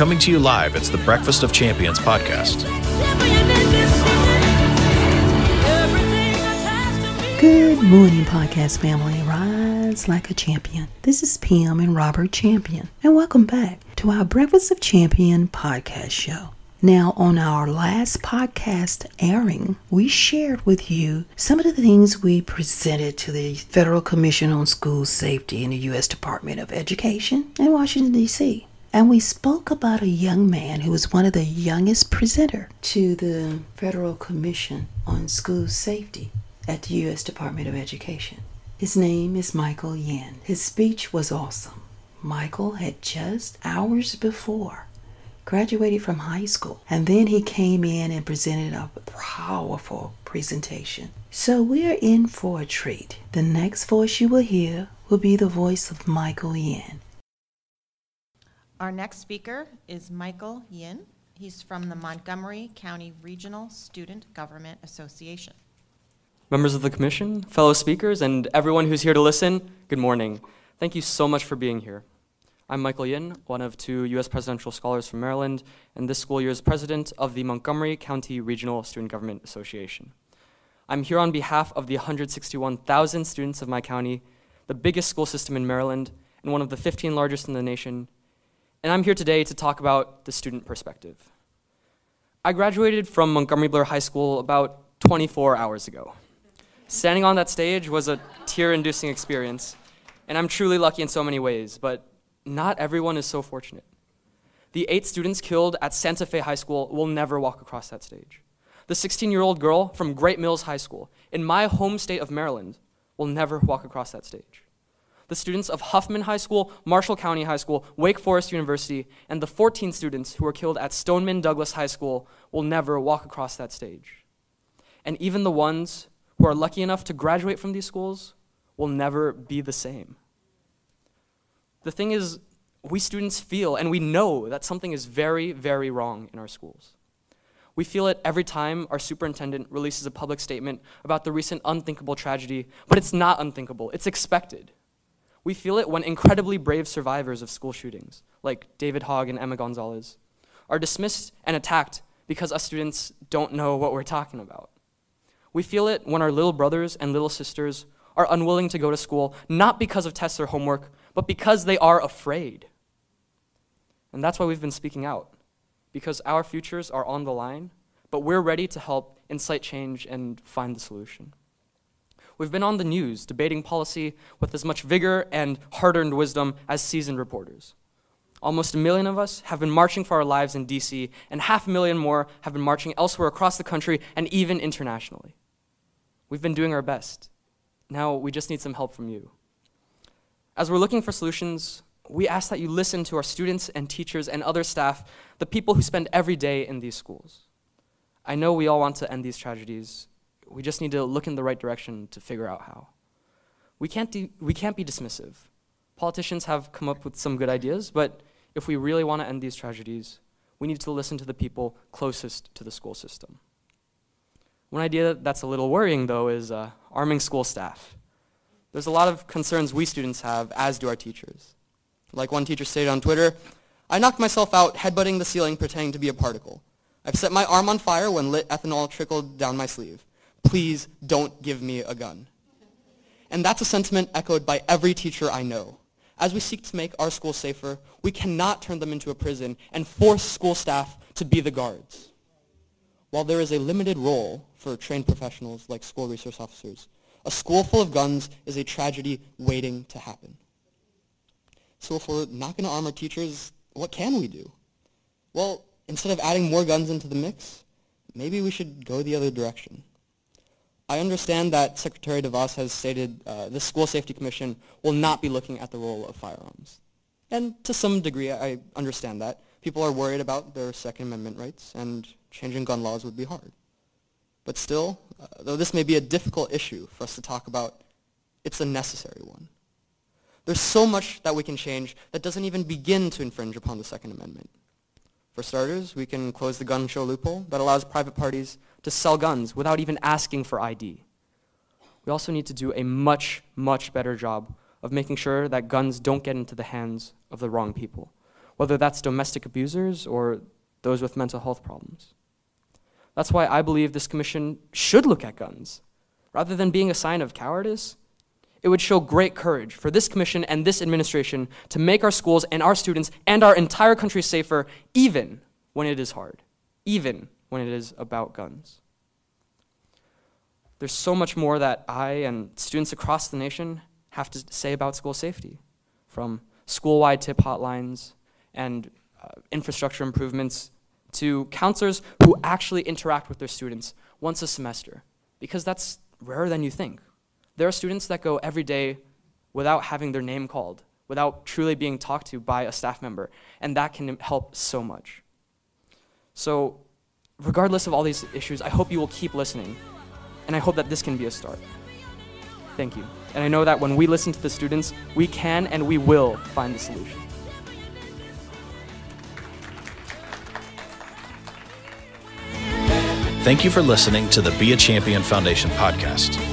Coming to you live, it's the Breakfast of Champions podcast. Good morning, podcast family. Rise like a champion. This is Pam and Robert Champion, and welcome back to our Breakfast of Champion podcast show. Now, on our last podcast airing, we shared with you some of the things we presented to the Federal Commission on School Safety in the U.S. Department of Education in Washington, D.C. And we spoke about a young man who was one of the youngest presenter to the Federal Commission on School Safety at the U.S. Department of Education. His name is Michael Yin. His speech was awesome. Michael had just hours before graduated from high school, and then he came in and presented a powerful presentation. So we're in for a treat. The next voice you will hear will be the voice of Michael Yin. Our next speaker is Michael Yin. He's from the Montgomery County Regional Student Government Association. Members of the Commission, fellow speakers, and everyone who's here to listen, good morning. Thank you so much for being here. I'm Michael Yin, one of two U.S. presidential scholars from Maryland, and this school year's president of the Montgomery County Regional Student Government Association. I'm here on behalf of the 161,000 students of my county, the biggest school system in Maryland, and one of the 15 largest in the nation, and I'm here today to talk about the student perspective. I graduated from Montgomery Blair High School about 24 hours ago. Standing on that stage was a tear inducing experience, and I'm truly lucky in so many ways, but not everyone is so fortunate. The eight students killed at Santa Fe High School will never walk across that stage. The 16 year old girl from Great Mills High School in my home state of Maryland will never walk across that stage. The students of Huffman High School, Marshall County High School, Wake Forest University, and the 14 students who were killed at Stoneman Douglas High School will never walk across that stage. And even the ones who are lucky enough to graduate from these schools will never be the same. The thing is, we students feel and we know that something is very, very wrong in our schools. We feel it every time our superintendent releases a public statement about the recent unthinkable tragedy, but it's not unthinkable, it's expected. We feel it when incredibly brave survivors of school shootings, like David Hogg and Emma Gonzalez, are dismissed and attacked because us students don't know what we're talking about. We feel it when our little brothers and little sisters are unwilling to go to school, not because of tests or homework, but because they are afraid. And that's why we've been speaking out, because our futures are on the line, but we're ready to help incite change and find the solution. We've been on the news debating policy with as much vigor and hard earned wisdom as seasoned reporters. Almost a million of us have been marching for our lives in DC, and half a million more have been marching elsewhere across the country and even internationally. We've been doing our best. Now we just need some help from you. As we're looking for solutions, we ask that you listen to our students and teachers and other staff, the people who spend every day in these schools. I know we all want to end these tragedies. We just need to look in the right direction to figure out how. We can't, we can't be dismissive. Politicians have come up with some good ideas, but if we really want to end these tragedies, we need to listen to the people closest to the school system. One idea that's a little worrying, though, is uh, arming school staff. There's a lot of concerns we students have, as do our teachers. Like one teacher stated on Twitter, I knocked myself out headbutting the ceiling pretending to be a particle. I've set my arm on fire when lit ethanol trickled down my sleeve. Please don't give me a gun. And that's a sentiment echoed by every teacher I know. As we seek to make our schools safer, we cannot turn them into a prison and force school staff to be the guards. While there is a limited role for trained professionals like school resource officers, a school full of guns is a tragedy waiting to happen. So if we're not going to arm our teachers, what can we do? Well, instead of adding more guns into the mix, maybe we should go the other direction. I understand that Secretary DeVos has stated uh, the School Safety Commission will not be looking at the role of firearms. And to some degree, I understand that. People are worried about their Second Amendment rights, and changing gun laws would be hard. But still, uh, though this may be a difficult issue for us to talk about, it's a necessary one. There's so much that we can change that doesn't even begin to infringe upon the Second Amendment. For starters, we can close the gun show loophole that allows private parties to sell guns without even asking for ID. We also need to do a much, much better job of making sure that guns don't get into the hands of the wrong people. whether that's domestic abusers or those with mental health problems. That's why I believe this commission should look at guns. Rather than being a sign of cowardice, it would show great courage for this commission and this administration to make our schools and our students and our entire country safer, even when it is hard, even when it is about guns. There's so much more that I and students across the nation have to say about school safety, from school wide tip hotlines and uh, infrastructure improvements to counselors who actually interact with their students once a semester, because that's rarer than you think. There are students that go every day without having their name called, without truly being talked to by a staff member, and that can help so much. So, regardless of all these issues, I hope you will keep listening, and I hope that this can be a start. Thank you. And I know that when we listen to the students, we can and we will find the solution. Thank you for listening to the Be a Champion Foundation podcast.